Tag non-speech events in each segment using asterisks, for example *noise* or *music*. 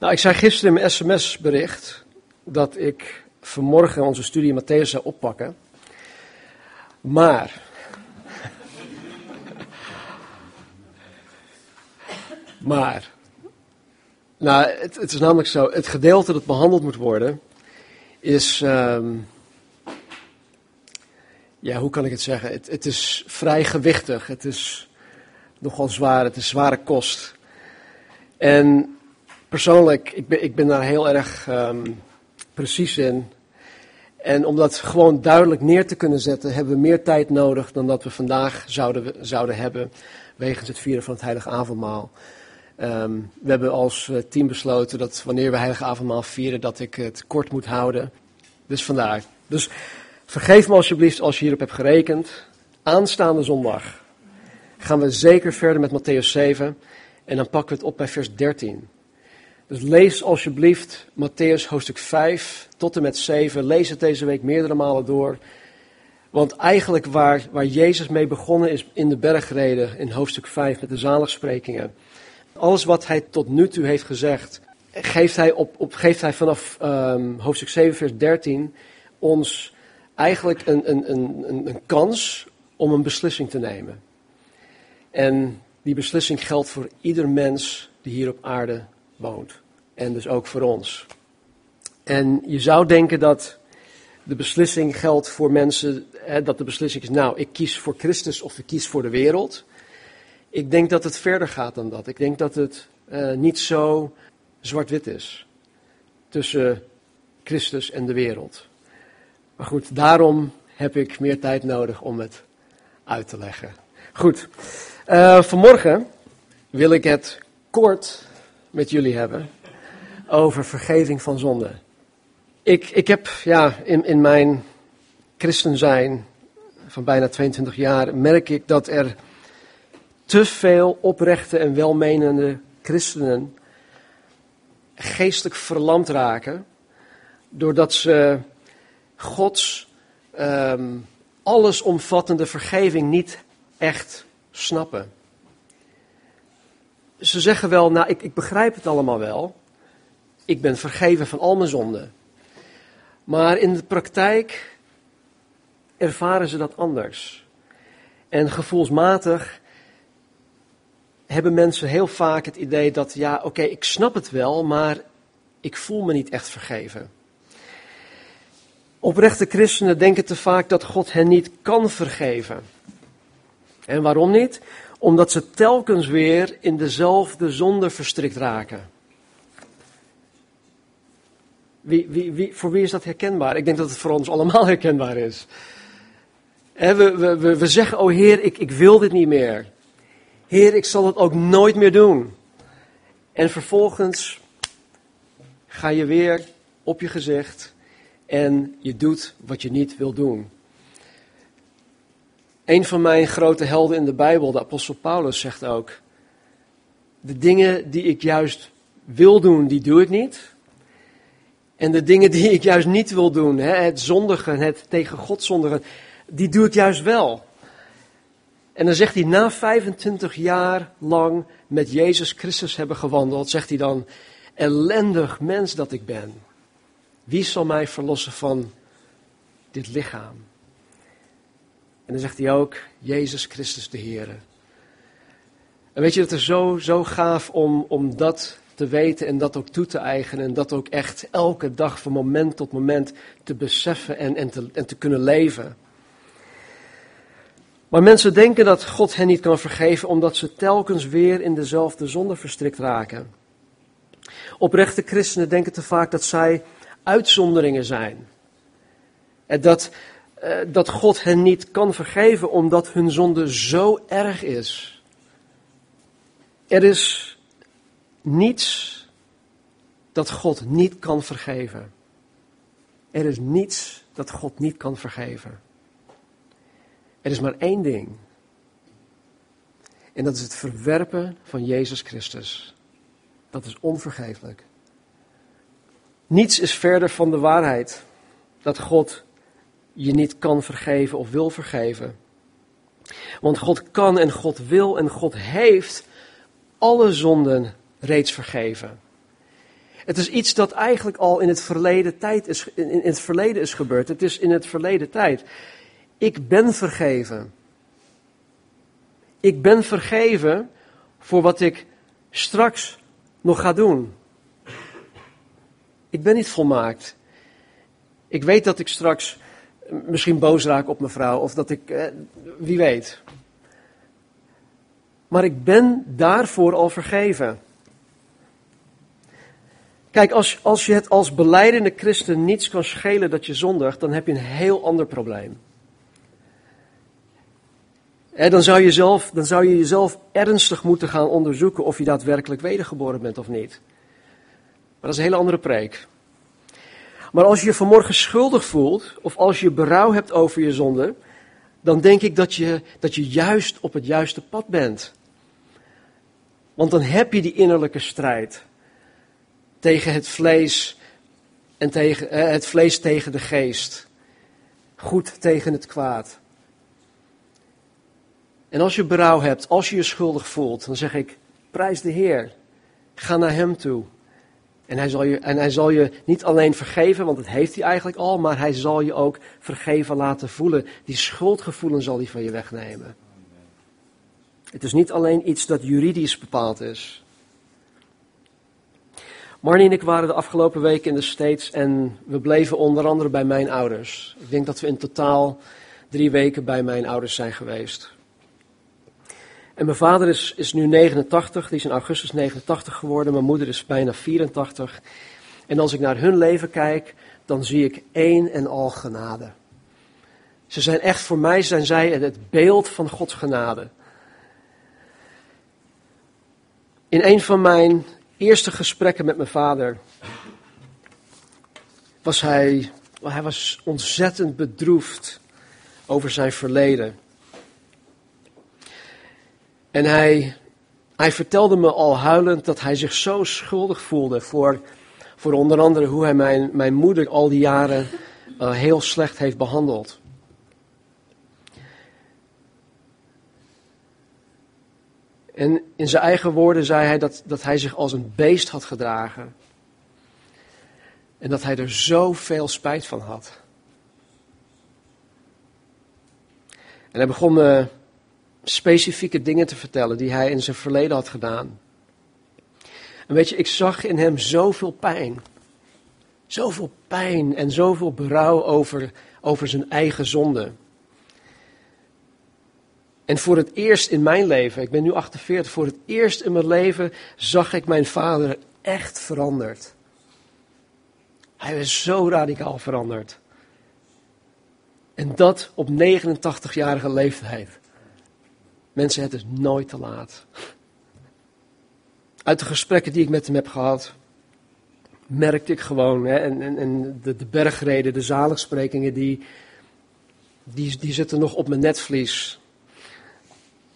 Nou, ik zei gisteren in mijn sms-bericht dat ik vanmorgen onze studie Matthäus zou oppakken. Maar. maar. Nou, het, het, is namelijk zo: het gedeelte dat behandeld moet worden is. Um, ja, hoe kan ik het zeggen? Het, het, is vrij gewichtig. Het is nogal zwaar. Het is zware kost. En persoonlijk, ik ben, ik ben daar heel erg um, precies in. En om dat gewoon duidelijk neer te kunnen zetten, hebben we meer tijd nodig dan dat we vandaag zouden, zouden hebben, wegens het vieren van het Heilige Avondmaal. Um, we hebben als eh, team besloten dat wanneer we Heilige Avondmaal vieren, dat ik het kort moet houden. Dus vandaar. Dus vergeef me alsjeblieft als je hierop hebt gerekend. Aanstaande zondag gaan we zeker verder met Matthäus 7 en dan pakken we het op bij vers 13. Dus lees alsjeblieft Matthäus hoofdstuk 5 tot en met 7. Lees het deze week meerdere malen door. Want eigenlijk waar, waar Jezus mee begonnen is in de bergreden in hoofdstuk 5 met de zaligsprekingen. Alles wat hij tot nu toe heeft gezegd, geeft hij, op, op, geeft hij vanaf um, hoofdstuk 7 vers 13 ons eigenlijk een, een, een, een kans om een beslissing te nemen. En die beslissing geldt voor ieder mens die hier op aarde woont. En dus ook voor ons. En je zou denken dat de beslissing geldt voor mensen, hè, dat de beslissing is, nou, ik kies voor Christus of ik kies voor de wereld. Ik denk dat het verder gaat dan dat. Ik denk dat het uh, niet zo zwart-wit is tussen Christus en de wereld. Maar goed, daarom heb ik meer tijd nodig om het uit te leggen. Goed, uh, vanmorgen wil ik het kort met jullie hebben over vergeving van zonde. Ik, ik heb ja, in, in mijn christen zijn van bijna 22 jaar merk ik dat er te veel oprechte en welmenende christenen geestelijk verlamd raken doordat ze Gods um, allesomvattende vergeving niet echt snappen. Ze zeggen wel, nou ik, ik begrijp het allemaal wel, ik ben vergeven van al mijn zonden. Maar in de praktijk ervaren ze dat anders. En gevoelsmatig hebben mensen heel vaak het idee dat, ja, oké, ik snap het wel, maar ik voel me niet echt vergeven. Oprechte christenen denken te vaak dat God hen niet kan vergeven. En waarom niet? Omdat ze telkens weer in dezelfde zonde verstrikt raken. Wie, wie, wie, voor wie is dat herkenbaar? Ik denk dat het voor ons allemaal *laughs* herkenbaar is. we, we, zeggen, oh Heer, ik, ik wil dit niet meer. Heer, ik zal het ook nooit meer doen. En vervolgens ga je weer op je gezicht en je doet wat je niet wil doen. Een van mijn grote helden in de Bijbel, de apostel Paulus, zegt ook: De dingen die ik juist wil doen, die doe ik niet. En de dingen die ik juist niet wil doen, hè, het zondigen, het tegen God zondigen, die doe ik juist wel. En dan zegt hij, na 25 jaar lang met Jezus Christus hebben gewandeld, zegt hij dan, ellendig mens dat ik ben. Wie zal mij verlossen van dit lichaam? En dan zegt hij ook, Jezus Christus de Heer. En weet je, dat is zo, zo gaaf om, om dat te weten en dat ook toe te eigenen. En dat ook echt elke dag van moment tot moment te beseffen en, en, te, en te kunnen leven. Maar mensen denken dat God hen niet kan vergeven omdat ze telkens weer in dezelfde zonde verstrikt raken. Oprechte christenen denken te vaak dat zij uitzonderingen zijn. En dat, uh, dat God hen niet kan vergeven omdat hun zonde zo erg is. Er is niets dat God niet kan vergeven. Er is niets dat God niet kan vergeven. Er is maar één ding. En dat is het verwerpen van Jezus Christus. Dat is onvergeeflijk. Niets is verder van de waarheid dat God je niet kan vergeven of wil vergeven. Want God kan en God wil en God heeft alle zonden reeds vergeven. Het is iets dat eigenlijk al in het verleden tijd is, in, in het verleden is gebeurd. Het is in het verleden tijd. Ik ben vergeven. Ik ben vergeven voor wat ik straks nog ga doen. Ik ben niet volmaakt. Ik weet dat ik straks misschien boos raak op mijn vrouw of dat ik, eh, wie weet. Maar ik ben daarvoor al vergeven. Kijk, als, als je het als beleidende christen niets kan schelen dat je zondigt, dan heb je een heel ander probleem. Dan, zou je zelf, dan zou je jezelf ernstig moeten gaan onderzoeken of je daadwerkelijk wedergeboren bent of niet. Maar dat is een hele andere preek. Maar als je je vanmorgen schuldig voelt, of als je berouw hebt over je zonde, dan denk ik dat je, dat je juist op het juiste pad bent. Want dan heb je die innerlijke strijd tegen het vlees en tegen, eh, het vlees tegen de geest. Goed tegen het kwaad. En als je berouw hebt, als je je schuldig voelt, dan zeg ik, prijs de Heer. Ga naar Hem toe. En hij, zal je, en hij zal je niet alleen vergeven, want dat heeft hij eigenlijk al, maar hij zal je ook vergeven laten voelen. Die schuldgevoelens zal hij van je wegnemen. Het is niet alleen iets dat juridisch bepaald is. Marnie en ik waren de afgelopen weken in de States en we bleven onder andere bij mijn ouders. Ik denk dat we in totaal drie weken bij mijn ouders zijn geweest. En mijn vader is, is nu 89, die is in augustus 89 geworden. Mijn moeder is bijna 84. En als ik naar hun leven kijk, dan zie ik één en al genade. Ze zijn echt, voor mij zijn zij het beeld van Gods genade. In een van mijn eerste gesprekken met mijn vader was hij, hij was ontzettend bedroefd over zijn verleden. En hij, hij vertelde me al huilend dat hij zich zo schuldig voelde voor, voor onder andere hoe hij mijn, mijn moeder al die jaren uh, heel slecht heeft behandeld. En in zijn eigen woorden zei hij dat, dat hij zich als een beest had gedragen. En dat hij er zoveel spijt van had. En hij begon me specifieke dingen te vertellen die hij in zijn verleden had gedaan. En weet je, ik zag in hem zoveel pijn. Zoveel pijn en zoveel berouw over, over zijn eigen zonde. En voor het eerst in mijn leven, ik ben nu 48, voor het eerst in mijn leven zag ik mijn vader echt veranderd. Hij was zo radicaal veranderd. En dat op 89-jarige leeftijd. Mensen, het is nooit te laat. Uit de gesprekken die ik met hem heb gehad, merkte ik gewoon, hè, en, en, en de, de bergreden, de zaligsprekingen, die, die, die zitten nog op mijn netvlies.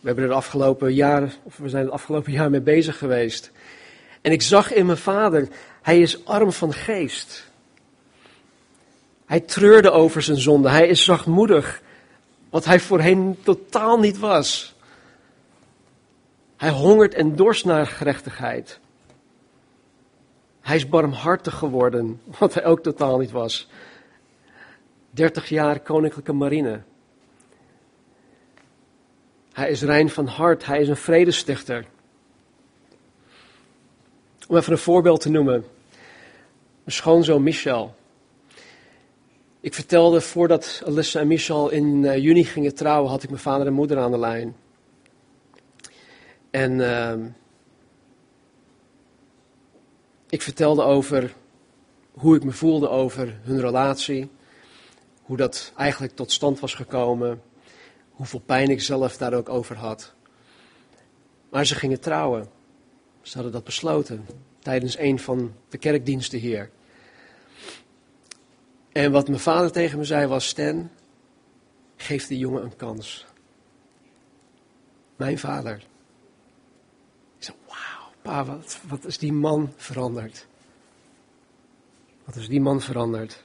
We hebben er afgelopen jaar, of we zijn het afgelopen jaar mee bezig geweest. En ik zag in mijn vader, hij is arm van geest. Hij treurde over zijn zonde. Hij is zachtmoedig, wat hij voorheen totaal niet was. Hij hongert en dorst naar gerechtigheid. Hij is barmhartig geworden, wat hij ook totaal niet was. 30 jaar koninklijke marine. Hij is rein van hart, hij is een vredestichter. Om even een voorbeeld te noemen. Mijn schoonzoon Michel. Ik vertelde voordat Alyssa en Michel in eh, juni gingen trouwen, had ik mijn vader en moeder aan de lijn. En uh, ik vertelde over hoe ik me voelde over hun relatie. Hoe dat eigenlijk tot stand was gekomen. Hoeveel pijn ik zelf daar ook over had. Maar ze gingen trouwen. Ze hadden dat besloten tijdens een van de kerkdiensten hier. En wat mijn vader tegen me zei was: Stan, geef die jongen een kans. Mijn vader. Pa, wat, wat is die man veranderd? Wat is die man veranderd?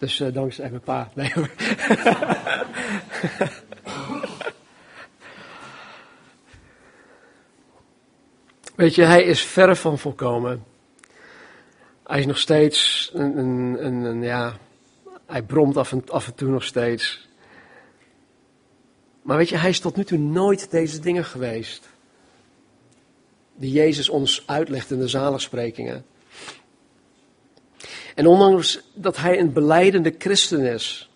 Dus uh, dankzij mijn pa. *laughs* Weet je, hij is verre van volkomen. Hij is nog steeds een, een, een, een ja, hij bromt af en, af en toe nog steeds. Maar weet je, hij is tot nu toe nooit deze dingen geweest. Die Jezus ons uitlegt in de zaligsprekingen. En ondanks dat hij een beleidende christen is,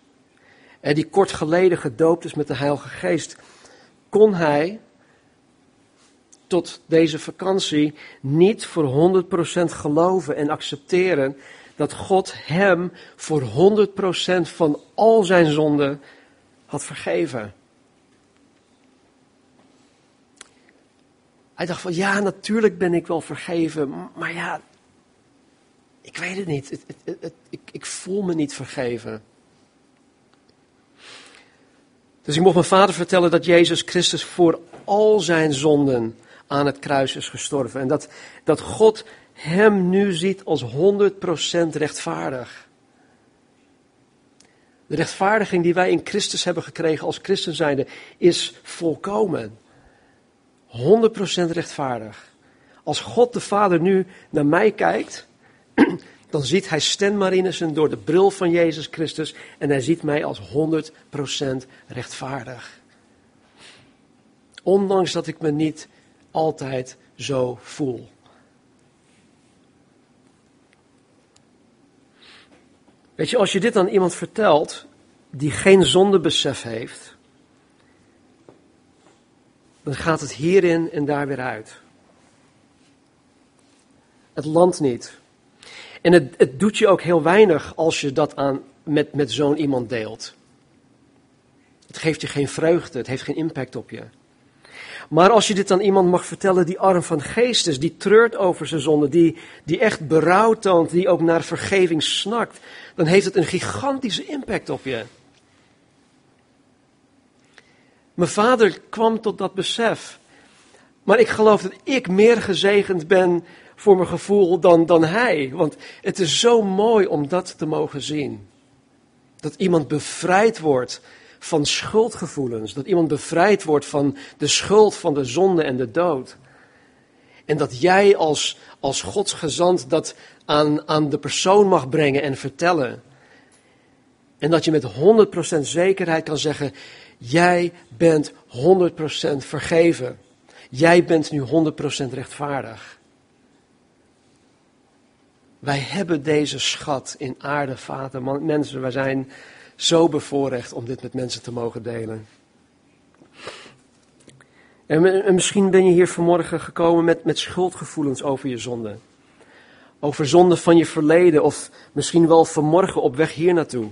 die kort geleden gedoopt is met de Heilige Geest, kon hij tot deze vakantie niet voor 100% geloven en accepteren dat God hem voor 100% van al zijn zonden had vergeven. Hij dacht van ja, natuurlijk ben ik wel vergeven, maar ja, ik weet het niet. Het, het, het, ik, ik voel me niet vergeven. Dus ik mocht mijn vader vertellen dat Jezus Christus voor al zijn zonden aan het kruis is gestorven. En dat, dat God hem nu ziet als 100% rechtvaardig. De rechtvaardiging die wij in Christus hebben gekregen als christen zijnde is volkomen. 100% rechtvaardig. Als God de Vader nu naar mij kijkt, *clears throat* dan ziet hij Sten door de bril van Jezus Christus en hij ziet mij als 100% rechtvaardig. Ondanks dat ik me niet altijd zo voel. Weet je, als je dit aan iemand vertelt die geen zondebesef heeft, dan gaat het hierin en daar weer uit. Het landt niet. En het, het doet je ook heel weinig als je dat aan, met, met zo'n iemand deelt. Het geeft je geen vreugde, het heeft geen impact op je. Maar als je dit aan iemand mag vertellen die arm van geest is, die treurt over zijn zonde, die, die echt berouw toont, die ook naar vergeving snakt, dan heeft het een gigantische impact op je. Mijn vader kwam tot dat besef. Maar ik geloof dat ik meer gezegend ben voor mijn gevoel dan, dan hij. Want het is zo mooi om dat te mogen zien. Dat iemand bevrijd wordt van schuldgevoelens. Dat iemand bevrijd wordt van de schuld van de zonde en de dood. En dat jij als, als Gods gezant dat aan, aan de persoon mag brengen en vertellen. En dat je met 100% zekerheid kan zeggen, jij bent 100% vergeven. Jij bent nu 100% rechtvaardig. Wij hebben deze schat in aarde, vader. Mensen, wij zijn zo bevoorrecht om dit met mensen te mogen delen. En, misschien ben je hier vanmorgen gekomen met, met schuldgevoelens over je zonde. Over zonde van je verleden of misschien wel vanmorgen op weg hier naartoe.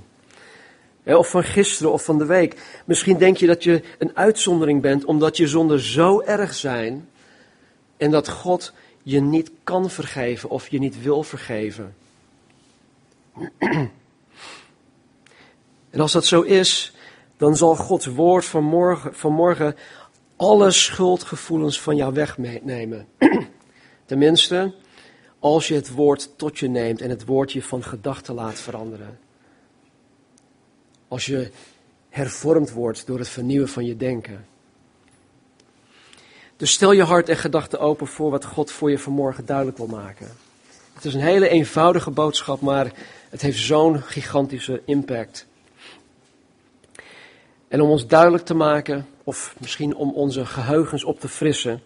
Of van gisteren of van de week. Misschien denk je dat je een uitzondering bent omdat je zonden zo erg zijn en dat God je niet kan vergeven of je niet wil vergeven. En als dat zo is, dan zal Gods woord vanmorgen, vanmorgen alle schuldgevoelens van jou wegnemen. Tenminste, als je het woord tot je neemt en het woord je van gedachten laat veranderen. Als je hervormd wordt door het vernieuwen van je denken. Dus stel je hart en gedachten open voor wat God voor je vanmorgen duidelijk wil maken. Het is een hele eenvoudige boodschap, maar het heeft zo'n gigantische impact. En om ons duidelijk te maken, of misschien om onze geheugens op te frissen,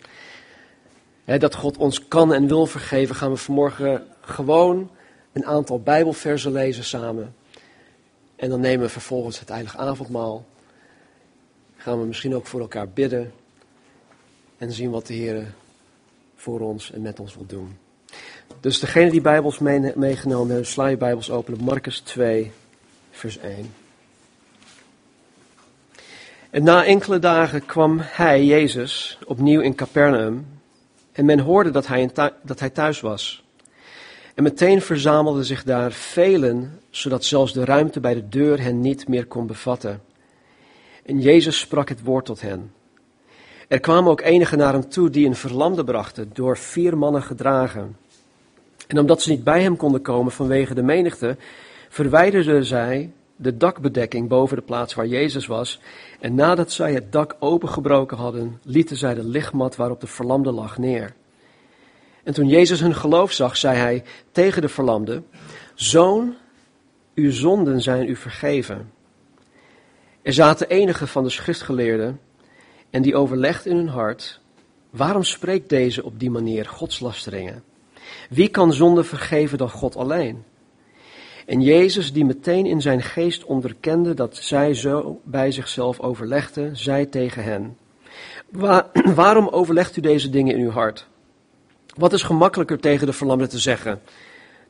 hè, dat God ons kan en wil vergeven, gaan we vanmorgen gewoon een aantal Bijbelversen lezen samen. En dan nemen we vervolgens het heilige avondmaal. Gaan we misschien ook voor elkaar bidden. En zien wat de Heer voor ons en met ons wil doen. Dus degene die Bijbels meegenomen hebben, sla je Bijbels open op Marcus 2, vers 1. En na enkele dagen kwam hij, Jezus, opnieuw in Capernaum. En men hoorde dat hij, dat hij thuis was. En meteen verzamelden zich daar velen, zodat zelfs de ruimte bij de deur hen niet meer kon bevatten. En Jezus sprak het woord tot hen. Er kwamen ook enigen naar hem toe die een verlamde brachten, door vier mannen gedragen. En omdat ze niet bij hem konden komen vanwege de menigte, verwijderden zij de dakbedekking boven de plaats waar Jezus was. En nadat zij het dak opengebroken hadden, lieten zij de lichtmat waarop de verlamde lag neer. En toen Jezus hun geloof zag, zei hij tegen de verlamde: Zoon, uw zonden zijn u vergeven. Er zaten enige van de schriftgeleerden en die overlegden in hun hart: Waarom spreekt deze op die manier godslasteringen? Wie kan zonde vergeven dan God alleen? En Jezus, die meteen in zijn geest onderkende dat zij zo bij zichzelf overlegden, zei tegen hen: *clears throat* Waarom overlegt u deze dingen in uw hart? Wat is gemakkelijker tegen de verlamde te zeggen?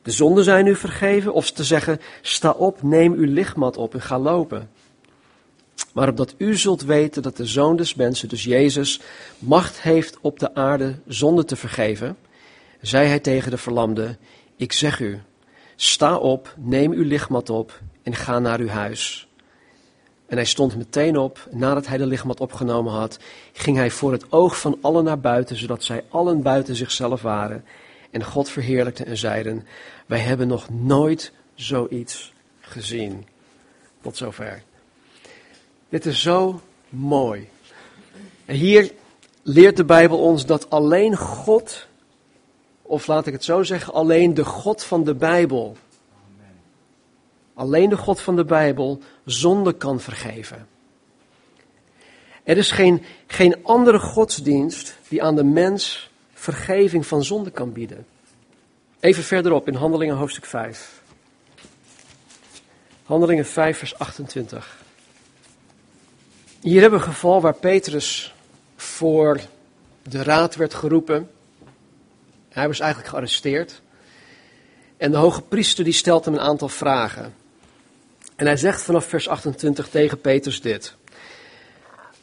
De zonden zijn u vergeven, of te zeggen: Sta op, neem uw lichtmat op en ga lopen. Maar opdat u zult weten dat de zoon des mensen, dus Jezus, macht heeft op de aarde zonde te vergeven, zei hij tegen de verlamde: Ik zeg u, sta op, neem uw lichtmat op en ga naar uw huis. En hij stond meteen op. Nadat hij de lichtmat opgenomen had, ging hij voor het oog van allen naar buiten, zodat zij allen buiten zichzelf waren. En God verheerlijkte en zeiden: Wij hebben nog nooit zoiets gezien. Tot zover. Dit is zo mooi. En hier leert de Bijbel ons dat alleen God, of laat ik het zo zeggen, alleen de God van de Bijbel, alleen de God van de Bijbel zonde kan vergeven. Er is geen, geen andere godsdienst die aan de mens vergeving van zonde kan bieden. Even verderop in Handelingen hoofdstuk 5. Handelingen 5, vers 28. Hier hebben we een geval waar Petrus voor de raad werd geroepen. Hij was eigenlijk gearresteerd. En de hoge priester die stelt hem een aantal vragen. En hij zegt vanaf vers 28 tegen Petrus dit.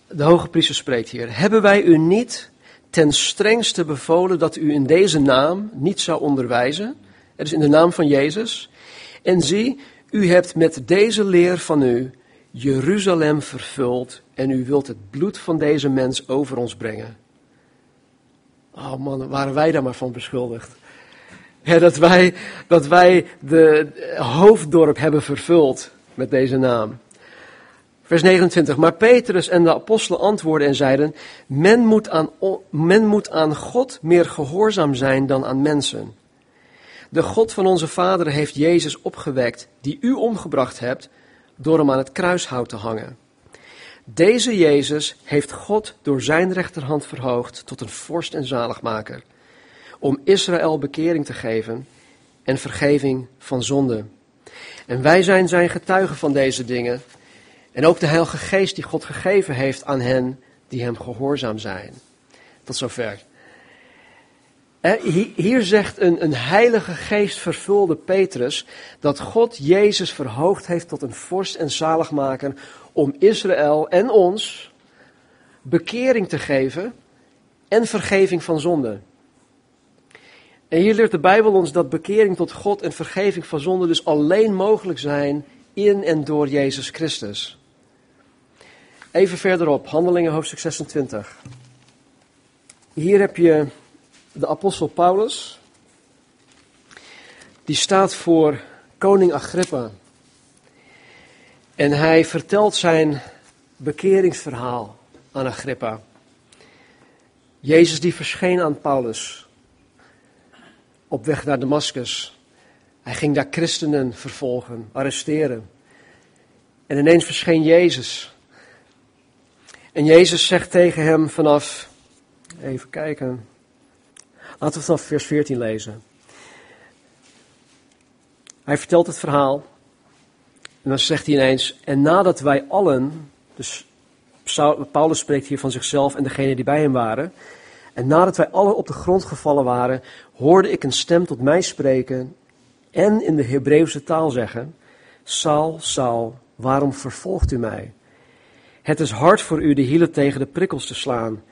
De hoge priester spreekt hier. Hebben wij u niet ten strengste bevolen dat u in deze naam niet zou onderwijzen? Het is in de naam van Jezus. En zie, u hebt met deze leer van u Jeruzalem vervuld en u wilt het bloed van deze mens over ons brengen. Oh man, waren wij daar maar van beschuldigd. dat, wij, dat wij de hoofddorp hebben vervuld met deze naam. Vers 29. Maar Petrus en de apostelen antwoordden en zeiden: men moet, aan, men moet aan God meer gehoorzaam zijn dan aan mensen. De God van onze vaderen heeft Jezus opgewekt, die u omgebracht hebt, door hem aan het kruishout te hangen. Deze Jezus heeft God door zijn rechterhand verhoogd tot een vorst en zaligmaker, om Israël bekering te geven en vergeving van zonde. En wij zijn zijn getuigen van deze dingen, en ook de Heilige Geest die God gegeven heeft aan hen die hem gehoorzaam zijn. Tot zover. Hier zegt een, een heilige geest vervulde Petrus dat God Jezus verhoogd heeft tot een vorst en zaligmaker om Israël en ons bekering te geven en vergeving van zonde. En hier leert de Bijbel ons dat bekering tot God en vergeving van zonde dus alleen mogelijk zijn in en door Jezus Christus. Even verderop, Handelingen hoofdstuk 26. Hier heb je de apostel Paulus. Die staat voor koning Agrippa. En hij vertelt zijn bekeringsverhaal aan Agrippa. Jezus die verscheen aan Paulus op weg naar Damascus. Hij ging daar christenen vervolgen, arresteren. En ineens verscheen Jezus. En Jezus zegt tegen hem vanaf, even kijken, laten we vanaf vers 14 lezen. Hij vertelt het verhaal en dan zegt hij ineens, en nadat wij allen, dus Paulus spreekt hier van zichzelf en degene die bij hem waren, en nadat wij allen op de grond gevallen waren, hoorde ik een stem tot mij spreken en in de Hebreeuwse taal zeggen, Saul, Saul, waarom vervolgt u mij? Het is hard voor u de hielen tegen de prikkels te slaan.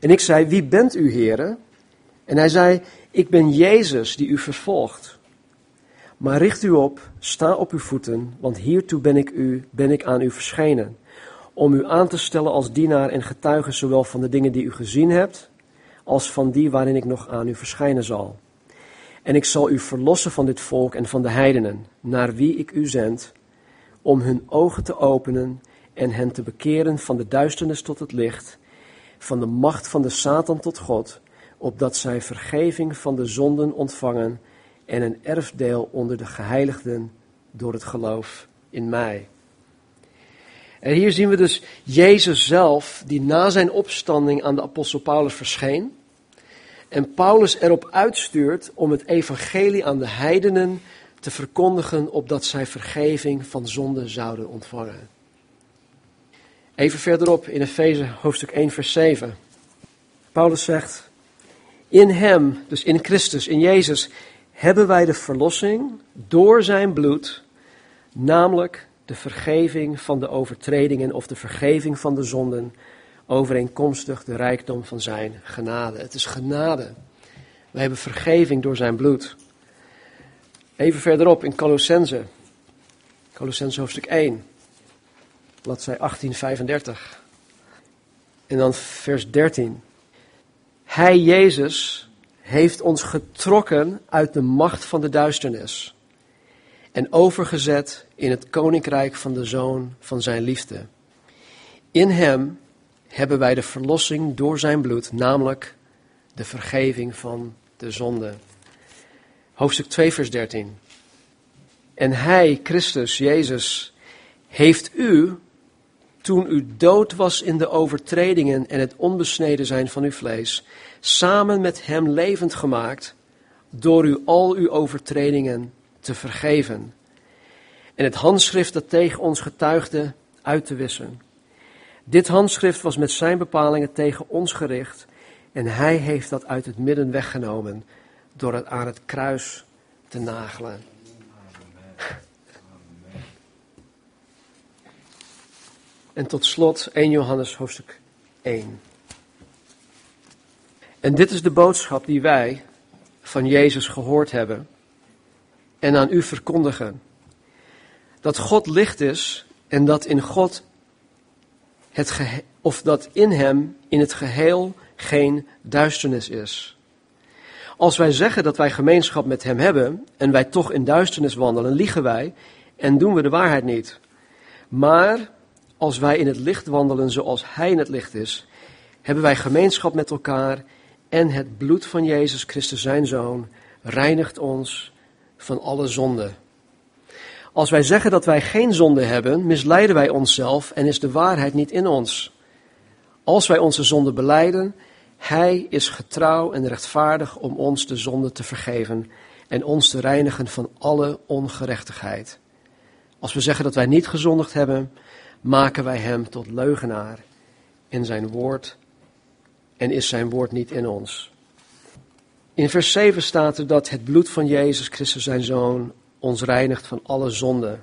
En ik zei, wie bent u, heren? En hij zei, ik ben Jezus die u vervolgt. Maar richt u op, sta op uw voeten, want hiertoe ben ik, u, ben ik aan u verschenen. Om u aan te stellen als dienaar en getuige zowel van de dingen die u gezien hebt, als van die waarin ik nog aan u verschijnen zal. En ik zal u verlossen van dit volk en van de heidenen, naar wie ik u zend, om hun ogen te openen en hen te bekeren van de duisternis tot het licht, van de macht van de Satan tot God, opdat zij vergeving van de zonden ontvangen en een erfdeel onder de geheiligden door het geloof in mij. En hier zien we dus Jezus zelf, die na zijn opstanding aan de apostel Paulus verscheen. En Paulus erop uitstuurt om het evangelie aan de heidenen te verkondigen, opdat zij vergeving van zonde zouden ontvangen. Even verderop in Efeze hoofdstuk 1, vers 7. Paulus zegt, in hem, dus in Christus, in Jezus, hebben wij de verlossing door zijn bloed, namelijk de vergeving van de overtredingen of de vergeving van de zonden, overeenkomstig de rijkdom van zijn genade. Het is genade. We hebben vergeving door zijn bloed. Even verderop in Colossense, Colossense hoofdstuk 1, bladzij 1835. En dan vers 13. Hij, Jezus, heeft ons getrokken uit de macht van de duisternis en overgezet in het koninkrijk van de Zoon van Zijn liefde. In Hem hebben wij de verlossing door Zijn bloed, namelijk de vergeving van de zonde. Hoofdstuk 2, vers 13. En Hij, Christus, Jezus, heeft u, toen u dood was in de overtredingen en het onbesneden zijn van uw vlees, samen met Hem levend gemaakt, door u al uw overtredingen te vergeven. En het handschrift dat tegen ons getuigde uit te wissen. Dit handschrift was met zijn bepalingen tegen ons gericht en hij heeft dat uit het midden weggenomen door het aan het kruis te nagelen. En tot slot 1 Johannes hoofdstuk 1. En dit is de boodschap die wij van Jezus gehoord hebben en aan u verkondigen. Dat God licht is en dat in God het of dat in hem in het geheel geen duisternis is. Als wij zeggen dat wij gemeenschap met hem hebben en wij toch in duisternis wandelen, liegen wij en doen we de waarheid niet. Maar als wij in het licht wandelen zoals hij in het licht is, hebben wij gemeenschap met elkaar en het bloed van Jezus Christus, zijn Zoon, reinigt ons van alle zonde. Als wij zeggen dat wij geen zonde hebben, misleiden wij onszelf en is de waarheid niet in ons. Als wij onze zonde beleiden, Hij is getrouw en rechtvaardig om ons de zonde te vergeven en ons te reinigen van alle ongerechtigheid. Als we zeggen dat wij niet gezondigd hebben, maken wij Hem tot leugenaar in Zijn woord en is Zijn woord niet in ons. In vers 7 staat er dat het bloed van Jezus Christus, zijn Zoon, ons reinigt van alle zonde.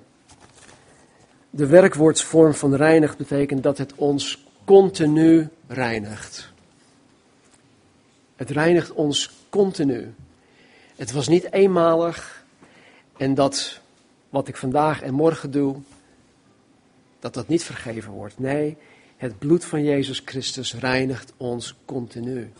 De werkwoordsvorm van reinigt betekent dat het ons continu reinigt. Het reinigt ons continu. Het was niet eenmalig en dat wat ik vandaag en morgen doe, dat dat niet vergeven wordt. Nee, het bloed van Jezus Christus reinigt ons continu.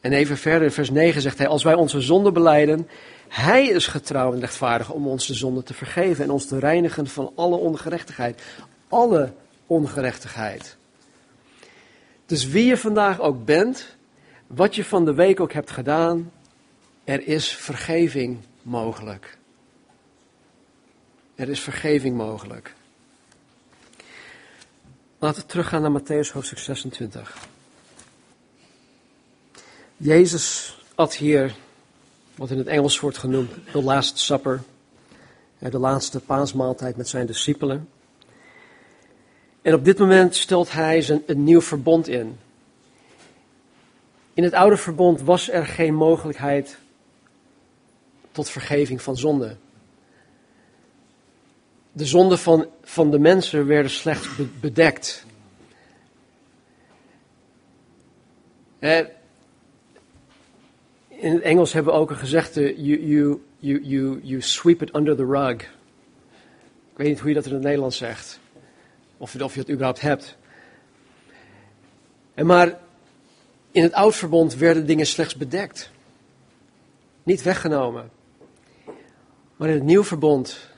En even verder in vers 9 zegt hij, als wij onze zonde beleiden, hij is getrouw en rechtvaardig om ons de zonde te vergeven en ons te reinigen van alle ongerechtigheid. Alle ongerechtigheid. Dus wie je vandaag ook bent, wat je van de week ook hebt gedaan, er is vergeving mogelijk. Er is vergeving mogelijk. Laten we teruggaan naar Matthäus hoofdstuk 26. Jezus at hier wat in het Engels wordt genoemd the Last Supper, de laatste paasmaaltijd met zijn discipelen. En op dit moment stelt hij zijn, een nieuw verbond in. In het oude verbond was er geen mogelijkheid tot vergeving van zonde. De zonden van, van de mensen werden slechts bedekt. Eh, in het Engels hebben we ook een gezegde, you, you, you, you, you sweep it under the rug. Ik weet niet hoe je dat in het Nederlands zegt. Of, of je het überhaupt hebt. En maar in het oud verbond werden dingen slechts bedekt. Niet weggenomen. Maar in het nieuw verbond,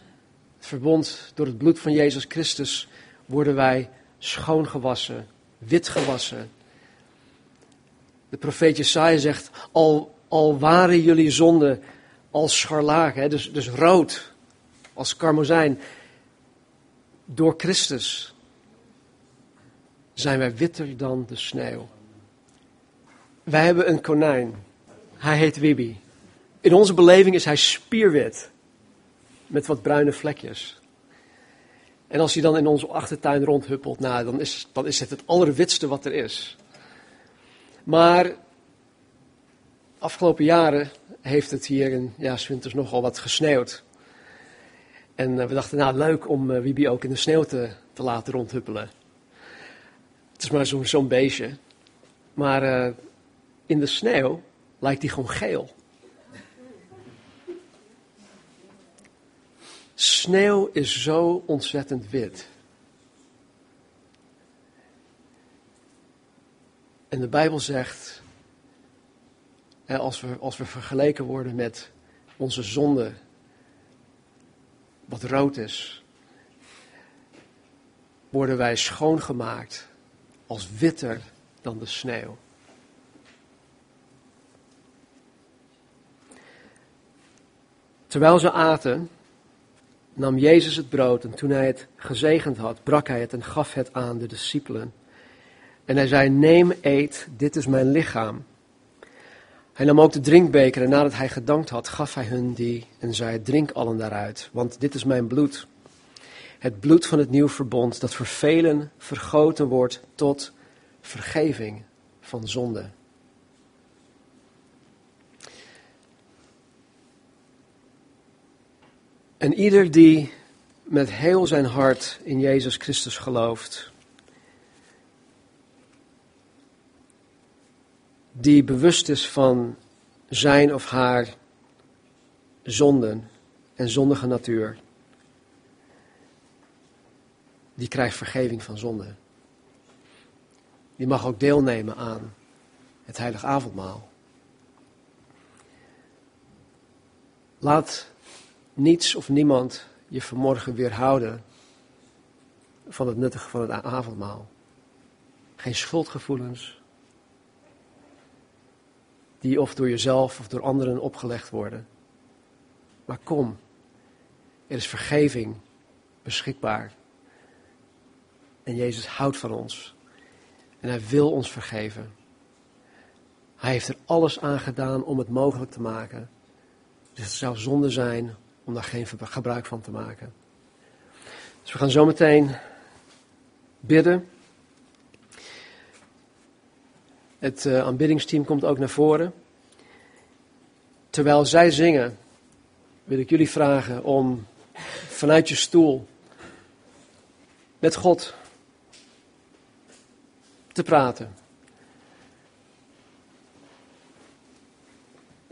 verbond door het bloed van Jezus Christus, worden wij schoongewassen, wit gewassen. De profeet Jesaja zegt, al, al waren jullie zonden als scharlaken, dus, dus rood, als karmozijn, door Christus zijn wij witter dan de sneeuw. Wij hebben een konijn. Hij heet Wibi. In onze beleving is hij spierwit. Met wat bruine vlekjes. En als hij dan in onze achtertuin rondhuppelt, nou, dan, is, dan is het het allerwitste wat er is. Maar afgelopen jaren heeft het hier in ja, nogal wat gesneeuwd. En eh, we dachten, nou leuk om uh, Wibi ook in de sneeuw te, te laten rondhuppelen. Het is maar zo'n zo'n beestje. Maar uh, in de sneeuw lijkt hij gewoon geel. Sneeuw is zo ontzettend wit. En de Bijbel zegt, als we, als we vergeleken worden met onze zonde, wat rood is, worden wij schoongemaakt als witter dan de sneeuw. Terwijl ze aten, nam Jezus het brood en toen hij het gezegend had, brak hij het en gaf het aan de discipelen. En hij zei, neem, eet, dit is mijn lichaam. Hij nam ook de drinkbeker en nadat hij gedankt had, gaf hij hun die en zei, drink allen daaruit, want dit is mijn bloed. Het bloed van het nieuw verbond dat voor velen vergoten wordt tot vergeving van zonde. En ieder die met heel zijn hart in Jezus Christus gelooft, die bewust is van zijn of haar zonden en zondige natuur, die krijgt vergeving van zonde. Die mag ook deelnemen aan het heilige avondmaal. Laat niets of niemand je vanmorgen weerhouden van het nuttige van het avondmaal. Geen schuldgevoelens, die of door jezelf of door anderen opgelegd worden. Maar kom, er is vergeving beschikbaar. En Jezus houdt van ons. En hij wil ons vergeven. Hij heeft er alles aan gedaan om het mogelijk te maken. Dus het zou zonde zijn om daar geen gebruik van te maken. Dus we gaan zo meteen bidden. Het uh, aanbiddingsteam komt ook naar voren. Terwijl zij zingen, wil ik jullie vragen om vanuit je stoel met God te praten.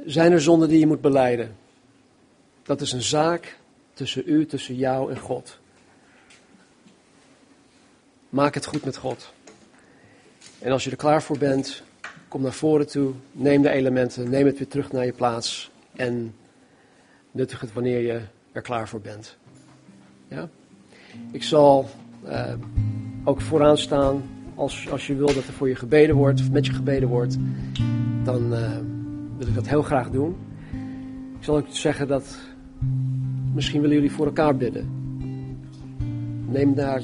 Zijn er zonden die je moet beleiden? Dat is een zaak tussen u, tussen jou en God. Maak het goed met God. En als je er klaar voor bent, kom naar voren toe, neem de elementen, neem het weer terug naar je plaats en nuttig het wanneer je er klaar voor bent. Ja? Ik zal uh, ook vooraan staan als, als je wil dat er voor je gebeden wordt, of met je gebeden wordt, dan uh, wil ik dat heel graag doen. Ik zal ook zeggen dat misschien willen jullie voor elkaar bidden. Neem daar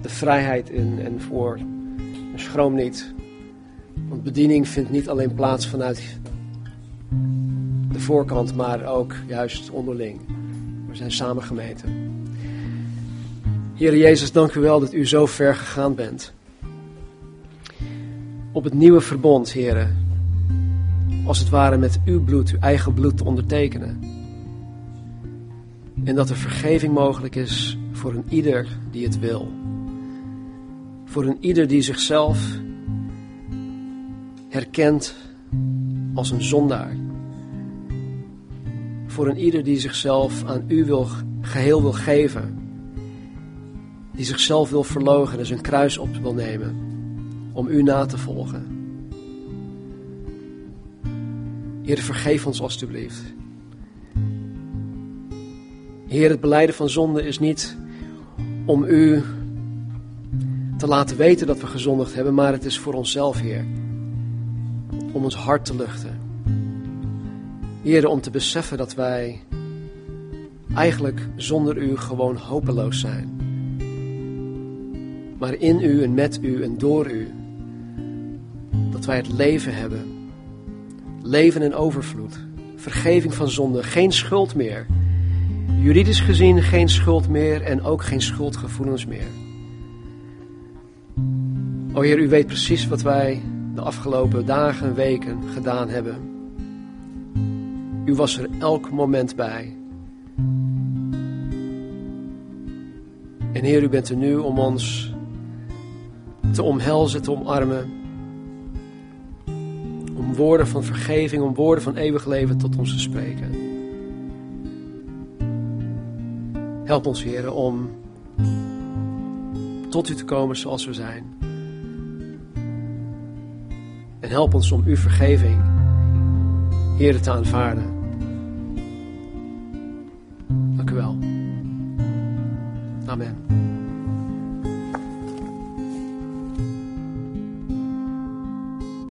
de vrijheid in en voor. Schroom niet. Want bediening vindt niet alleen plaats vanuit de voorkant, maar ook juist onderling. We zijn samen gemeten. Heer Jezus, dank u wel dat u zo ver gegaan bent. Op het nieuwe verbond, heren. Als het ware met uw bloed, uw eigen bloed te ondertekenen. En dat er vergeving mogelijk is voor een ieder die het wil. Voor een ieder die zichzelf herkent als een zondaar. Voor een ieder die zichzelf aan u wil, geheel wil geven. Die zichzelf wil verlogen en zijn kruis op wil nemen om u na te volgen. Heer, vergeef ons alstublieft. Heer, het beleiden van zonde is niet om u te laten weten dat we gezondigd hebben, maar het is voor onszelf, Heer. om ons hart te luchten. Heer, om te beseffen dat wij eigenlijk zonder u gewoon hopeloos zijn. Maar in u en met u en door u, dat wij het leven hebben. Leven in overvloed, vergeving van zonde, geen schuld meer. Juridisch gezien geen schuld meer en ook geen schuldgevoelens meer. O Heer, u weet precies wat wij de afgelopen dagen en weken gedaan hebben. U was er elk moment bij. En Heer, u bent er nu om ons te omhelzen, te omarmen. Om woorden van vergeving, om woorden van eeuwig leven tot ons te spreken. Help ons, Heer, om tot u te komen zoals we zijn. En help ons om uw vergeving, Heer, te aanvaarden. Dank u wel. Amen.